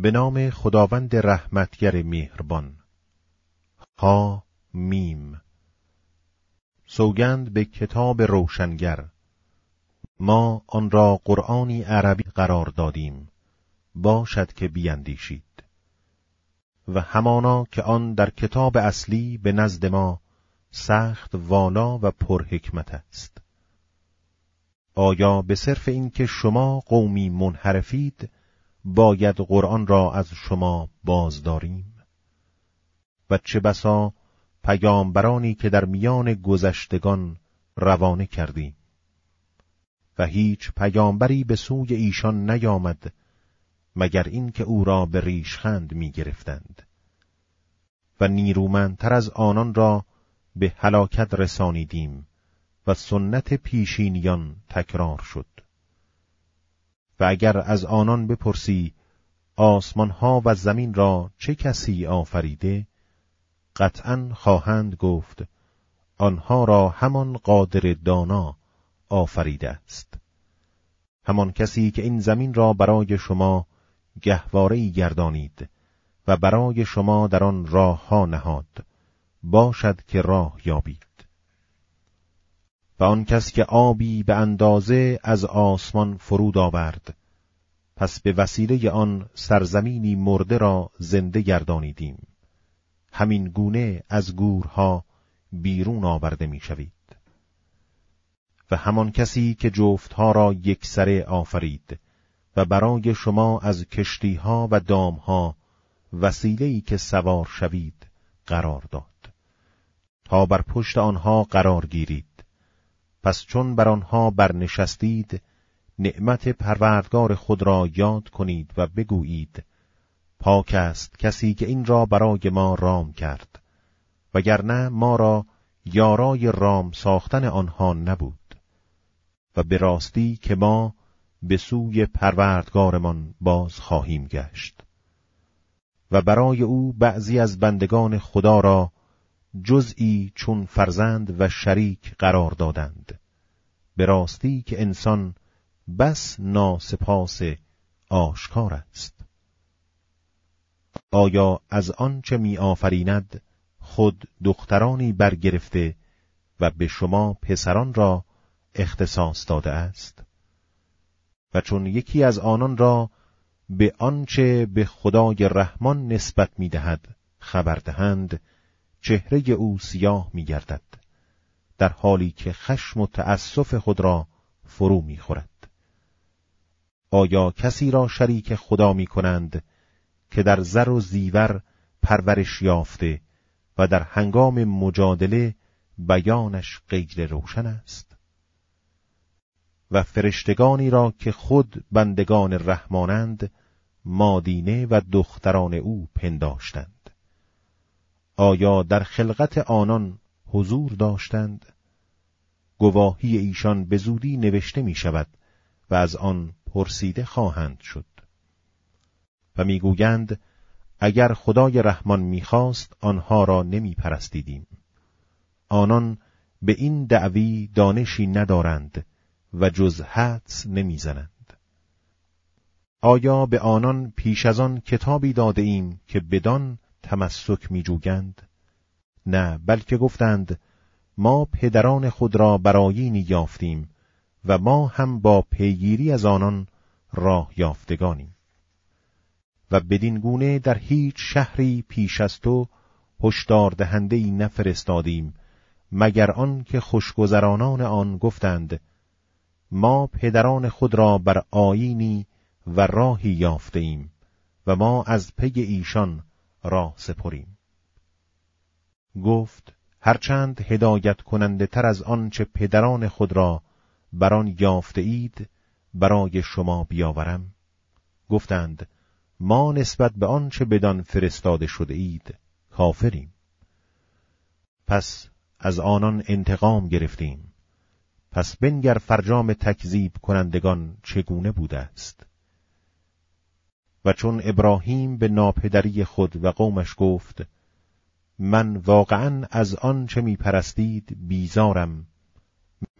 به نام خداوند رحمتگر مهربان. ها میم. سوگند به کتاب روشنگر. ما آن را قرآنی عربی قرار دادیم. باشد که بیندیشید. و همانا که آن در کتاب اصلی به نزد ما سخت والا و پرحکمت است. آیا به صرف اینکه شما قومی منحرفید باید قرآن را از شما باز داریم و چه بسا پیامبرانی که در میان گذشتگان روانه کردیم. و هیچ پیامبری به سوی ایشان نیامد مگر اینکه او را به ریشخند می گرفتند و نیرومندتر از آنان را به هلاکت رسانیدیم و سنت پیشینیان تکرار شد. و اگر از آنان بپرسی آسمانها و زمین را چه کسی آفریده؟ قطعا خواهند گفت آنها را همان قادر دانا آفریده است. همان کسی که این زمین را برای شما گهواره گردانید و برای شما در آن راه ها نهاد باشد که راه یابید. و آن کس که آبی به اندازه از آسمان فرود آورد. پس به وسیله آن سرزمینی مرده را زنده گردانیدیم. همین گونه از گورها بیرون آورده می‌شوید. و همان کسی که جفتها را یکسره آفرید و برای شما از کشتیها و دامها وسیله‌ای که سوار شوید قرار داد. تا بر پشت آنها قرار گیرید. پس چون بر آنها برنشستید نعمت پروردگار خود را یاد کنید و بگویید پاک است کسی که این را برای ما رام کرد وگرنه ما را یارای رام ساختن آنها نبود. و به راستی که ما به سوی پروردگارمان باز خواهیم گشت. و برای او بعضی از بندگان خدا را جزئی چون فرزند و شریک قرار دادند. به راستی که انسان بس ناسپاس آشکار است. آیا از آنچه می آفریند خود دخترانی برگرفته و به شما پسران را اختصاص داده است؟ و چون یکی از آنان را به آنچه به خدای رحمان نسبت می دهد خبر دهند چهره او سیاه می گردد در حالی که خشم و تأسف خود را فرو می خورد. آیا کسی را شریک خدا می کنند که در زر و زیور پرورش یافته و در هنگام مجادله بیانش غیر روشن است و فرشتگانی را که خود بندگان رحمانند مادینه و دختران او پنداشتند آیا در خلقت آنان حضور داشتند گواهی ایشان به زودی نوشته می شود و از آن پرسیده خواهند شد و می‌گویند اگر خدای رحمان می‌خواست آنها را نمی پرستیدیم. آنان به این دعوی دانشی ندارند و جز حدس نمی‌زنند. آیا به آنان پیش از آن کتابی داده ایم که بدان تمسک می جوگند؟ نه بلکه گفتند ما پدران خود را برایینی یافتیم و ما هم با پیگیری از آنان راه یافتگانیم و بدین گونه در هیچ شهری پیش از تو هشدار دهنده ای نفرستادیم مگر آن که خوشگذرانان آن گفتند ما پدران خود را بر آیینی و راهی یافته ایم و ما از پی ایشان راه سپریم. گفت هرچند هدایت کننده تر از آنچه پدران خود را بر آن یافته اید برای شما بیاورم. گفتند ما نسبت به آنچه بدان فرستاده شده اید کافریم. پس از آنان انتقام گرفتیم. پس بنگر فرجام تکذیب کنندگان چگونه بوده است؟ و چون ابراهیم به ناپدری خود و قومش گفت من واقعا از آن چه می پرستید بیزارم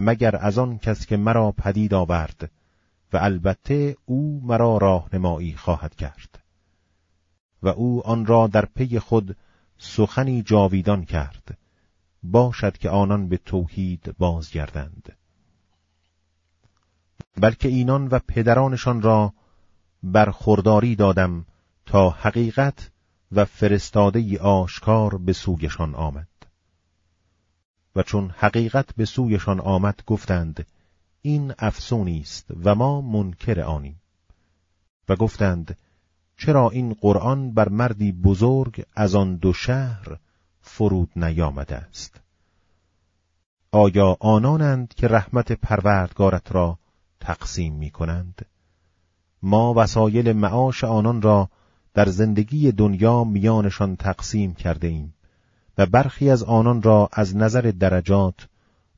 مگر از آن کس که مرا پدید آورد و البته او مرا راهنمایی خواهد کرد. و او آن را در پی خود سخنی جاویدان کرد باشد که آنان به توحید بازگردند. بلکه اینان و پدرانشان را برخورداری دادم تا حقیقت و فرستاده آشکار به سویشان آمد. و چون حقیقت به سویشان آمد گفتند این افسونی است و ما منکر آنیم. و گفتند چرا این قرآن بر مردی بزرگ از آن دو شهر فرود نیامده است؟ آیا آنانند که رحمت پروردگارت را تقسیم می کنند؟ ما وسایل معاش آنان را در زندگی دنیا میانشان تقسیم کرده ایم و برخی از آنان را از نظر درجات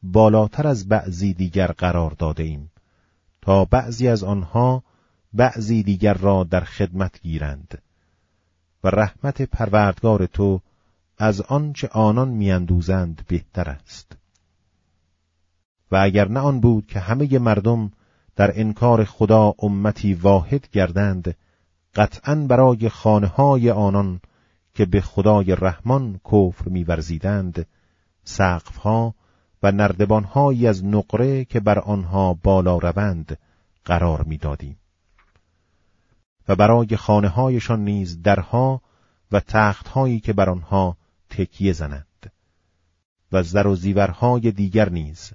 بالاتر از بعضی دیگر قرار داده ایم تا بعضی از آنها بعضی دیگر را در خدمت گیرند و رحمت پروردگار تو از آنچه آنان میاندوزند بهتر است. و اگر نه آن بود که همه مردم در انکار خدا امتی واحد گردند قطعا برای خانه های آنان که به خدای رحمان کفر میورزیدند سقفها و نردبانهایی از نقره که بر آنها بالا روند قرار می‌دادیم. و برای خانه هایشان نیز درها و تختهایی که بر آنها تکیه زنند. و زر و زیورهای دیگر نیز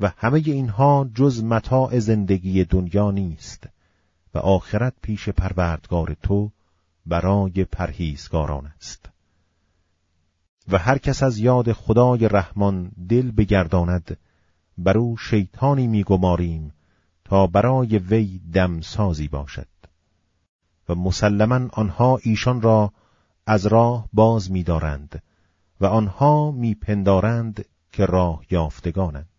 و همه اینها جز متاع زندگی دنیا نیست و آخرت پیش پروردگار تو برای پرهیزگاران است. و هر کس از یاد خدای رحمان دل بگرداند بر او شیطانی میگماریم تا برای وی دم سازی باشد. و مسلما آنها ایشان را از راه باز می‌دارند و آنها میپندارند که راه یافتگانند.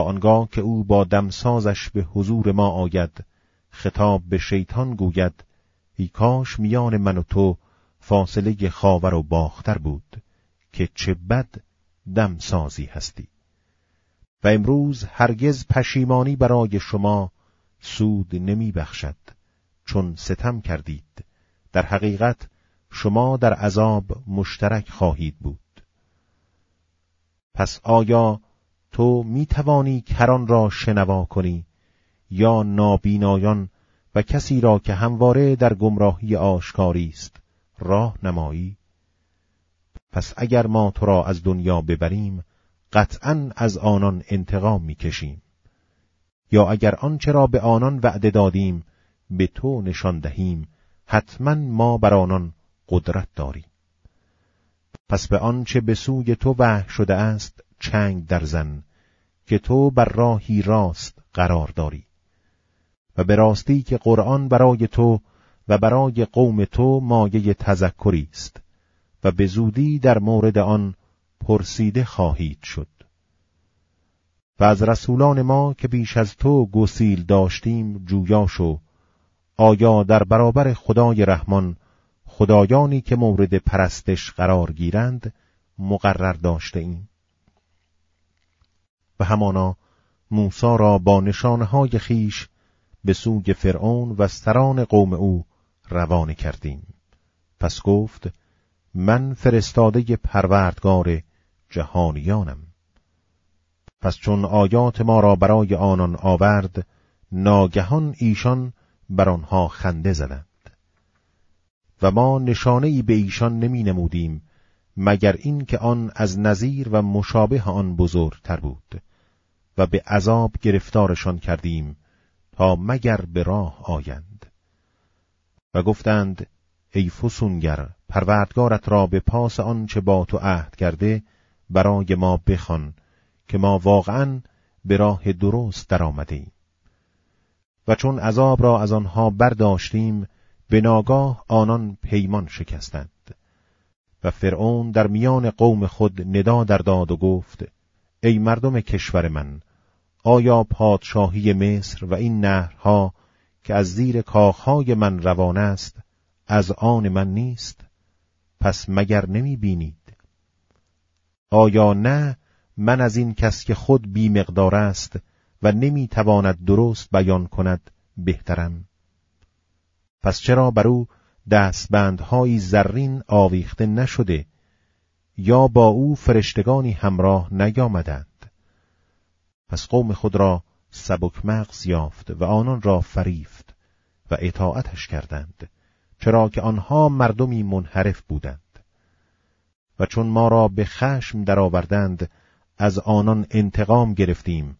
آنگاه که او با دمسازش به حضور ما آید خطاب به شیطان گوید ای کاش میان من و تو فاصله خاور و باختر بود که چه بد دمسازی هستی. و امروز هرگز پشیمانی برای شما سود نمی بخشد چون ستم کردید. در حقیقت شما در عذاب مشترک خواهید بود. پس آیا تو می توانی کران را شنوا کنی یا نابینایان و کسی را که همواره در گمراهی آشکاری است راه نمایی. پس اگر ما تو را از دنیا ببریم قطعا از آنان انتقام می‌کشیم. یا اگر آنچه را به آنان وعده دادیم به تو نشان دهیم حتما ما بر آنان قدرت داریم. پس به آنچه به سوی تو وحی شده است چنگ در زن که تو بر راهی راست قرار داری. و به راستی که قرآن برای تو و برای قوم تو مایه تذکری است و به زودی در مورد آن پرسیده خواهید شد. و از رسولان ما که بیش از تو گسیل داشتیم جویا شو. آیا در برابر خدای رحمان خدایانی که مورد پرستش قرار گیرند مقرر داشته ایم و همانا موسا را با نشانهای خیش به سوی فرعون و سران قوم او روانه کردیم. پس گفت من فرستاده پروردگار جهانیانم. پس چون آیات ما را برای آنان آورد ناگهان ایشان بر آنها خنده زدند. و ما نشانه ای به ایشان نمی نمودیم مگر این که آن از نظیر و مشابه آن بزرگتر بود و به عذاب گرفتارشان کردیم تا مگر به راه آیند. و گفتند ای فسونگر پروردگارت را به پاس آنچه با تو عهد کرده برای ما بخوان که ما واقعا به راه درست در ایم و چون عذاب را از آنها برداشتیم به ناگاه آنان پیمان شکستند. و فرعون در میان قوم خود ندا در داد و گفت ای مردم کشور من آیا پادشاهی مصر و این نهرها که از زیر کاخهای من روان است از آن من نیست؟ پس مگر نمی بینید؟ آیا نه من از این کس که خود بی مقدار است و نمی تواند درست بیان کند بهترم؟ پس چرا بر او دستبندهایی زرین آویخته نشده یا با او فرشتگانی همراه نیامدند. پس قوم خود را سبک مغز یافت و آنان را فریفت و اطاعتش کردند چرا که آنها مردمی منحرف بودند. و چون ما را به خشم درآوردند از آنان انتقام گرفتیم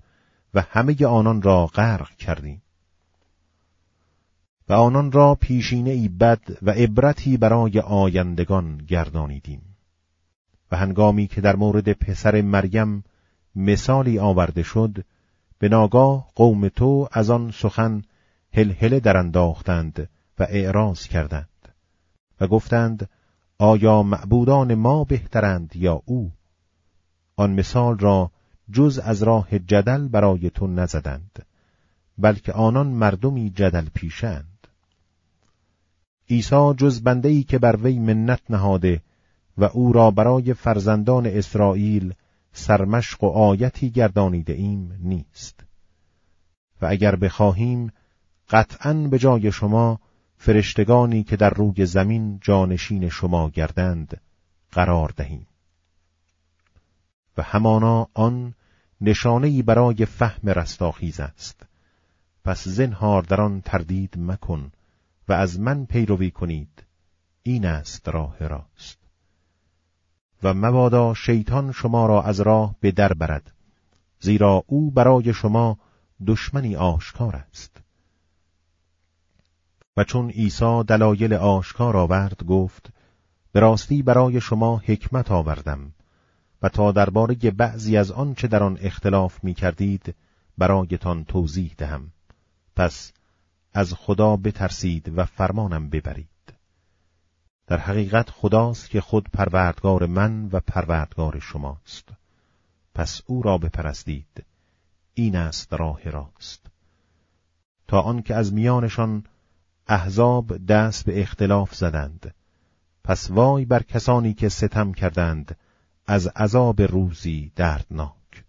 و همه آنان را غرق کردیم. و آنان را پیشینه ای بد و عبرتی برای آیندگان گردانیدیم. و هنگامی که در مورد پسر مریم مثالی آورده شد به ناگاه قوم تو از آن سخن هلهله درانداختند و اعراض کردند و گفتند آیا معبودان ما بهترند یا او؟ آن مثال را جز از راه جدل برای تو نزدند بلکه آنان مردمی جدل پیشند. عیسی جز بنده ای که بر وی منت نهاده و او را برای فرزندان اسرائیل سرمشق و آیتی گردانیده ایم نیست. و اگر بخواهیم قطعا به جای شما فرشتگانی که در روی زمین جانشین شما گردند قرار دهیم. و همانا آن نشانهای برای فهم رستاخیز است. پس زنهار در آن تردید مکن و از من پیروی کنید. این است راه راست. و مبادا شیطان شما را از راه به در برد زیرا او برای شما دشمنی آشکار است. و چون عیسی دلایل آشکار آورد گفت به راستی برای شما حکمت آوردم و تا درباره بعضی از آنچه در آن اختلاف می کردید برایتان توضیح دهم. پس از خدا بترسید و فرمانم ببرید. در حقیقت خداست که خود پروردگار من و پروردگار شماست. پس او را بپرستید. این است راه راست. تا آنکه از میانشان احزاب دست به اختلاف زدند پس وای بر کسانی که ستم کردند از عذاب روزی دردناک.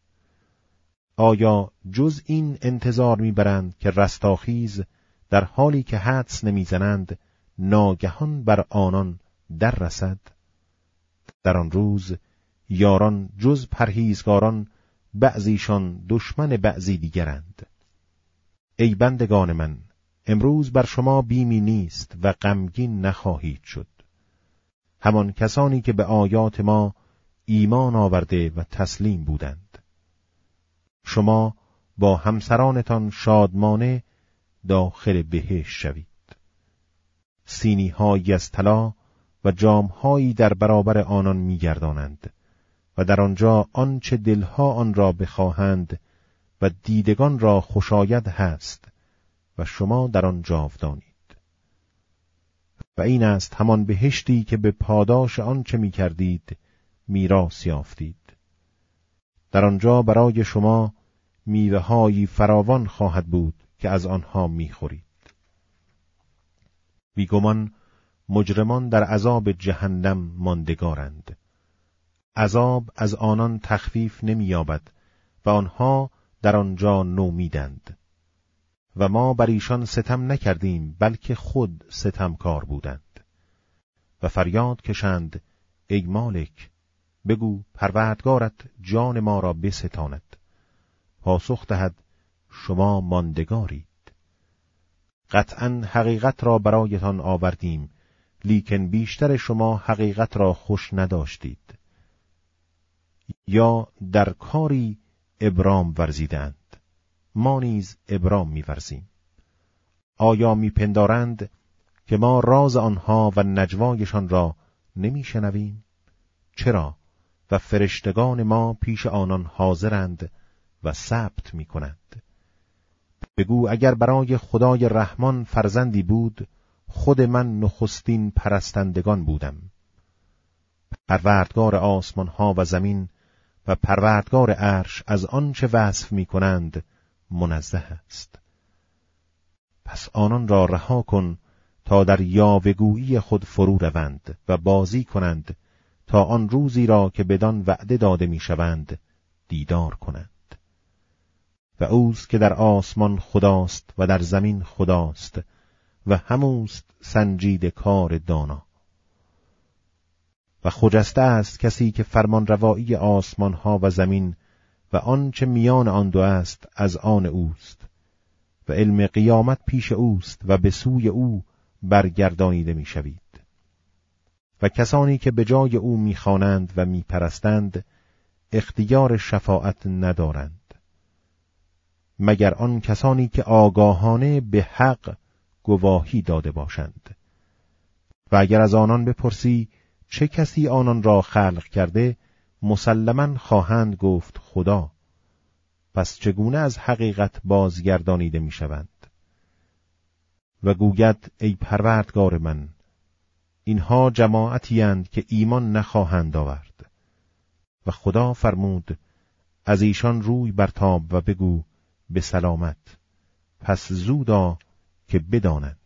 آیا جز این انتظار می‌برند که رستاخیز در حالی که حدس نمی‌زنند ناگهان بر آنان در رسد در آن روز یاران جز پرهیزگاران بعضیشان دشمن بعضی دیگرند. ای بندگان من امروز بر شما بیمی نیست و غمگین نخواهید شد. همان کسانی که به آیات ما ایمان آورده و تسلیم بودند. شما با همسرانتان شادمانه داخل بهش شوید. سینی هایی از طلا و جامهایی در برابر آنان میگردانند و در آنجا آنچه دلها آن را بخواهند و دیدگان را خوشاید هست و شما در آن جاودانید. و این است همان بهشتی که به پاداش آنچه می کردید میراث یافتید. در آنجا برای شما میوه فراوان خواهد بود که از آنها می‌خورید. بیگمان مجرمان در عذاب جهنم ماندگارند. عذاب از آنان تخفیف نمییابد و آنها در آنجا نومیدند. و ما بر ایشان ستم نکردیم بلکه خود ستمکار بودند. و فریاد کشند ای مالک بگو پروردگارت جان ما را بستاند. پاسخ دهد شما ماندگارید. قطعا حقیقت را برایتان آوردیم لیکن بیشتر شما حقیقت را خوش نداشتید. یا در کاری ابرام ورزیدند ما نیز ابرام میورزیم. آیا میپندارند که ما راز آنها و نجوایشان را نمیشنویم؟ چرا؟ و فرشتگان ما پیش آنان حاضرند و ثبت می‌کنند. بگو اگر برای خدای رحمان فرزندی بود خود من نخستین پرستندگان بودم. پروردگار آسمان ها و زمین و پروردگار عرش از آنچه وصف می کنند منزه است. پس آنان را رها کن تا در یاوگویی خود فرو روند و بازی کنند تا آن روزی را که بدان وعده داده می‌شوند دیدار کنند. و اوست که در آسمان خداست و در زمین خداست و هموست سنجید کار دانا. و خجسته است کسی که فرمان روایی آسمان ها و زمین و آنچه میان آن دو است از آن اوست و علم قیامت پیش اوست و به سوی او برگردانیده می‌شوید. و کسانی که به جای او می‌خوانند و میپرستند اختیار شفاعت ندارند. مگر آن کسانی که آگاهانه به حق گواهی داده باشند. و اگر از آنان بپرسی چه کسی آنان را خلق کرده مسلما خواهند گفت خدا. پس چگونه از حقیقت بازگردانیده می‌شوند؟ و گوید ای پروردگار من اینها جماعتی اند که ایمان نخواهند آورد. و خدا فرمود از ایشان روی برتاب و بگو به سلامت. پس زودا که بدانند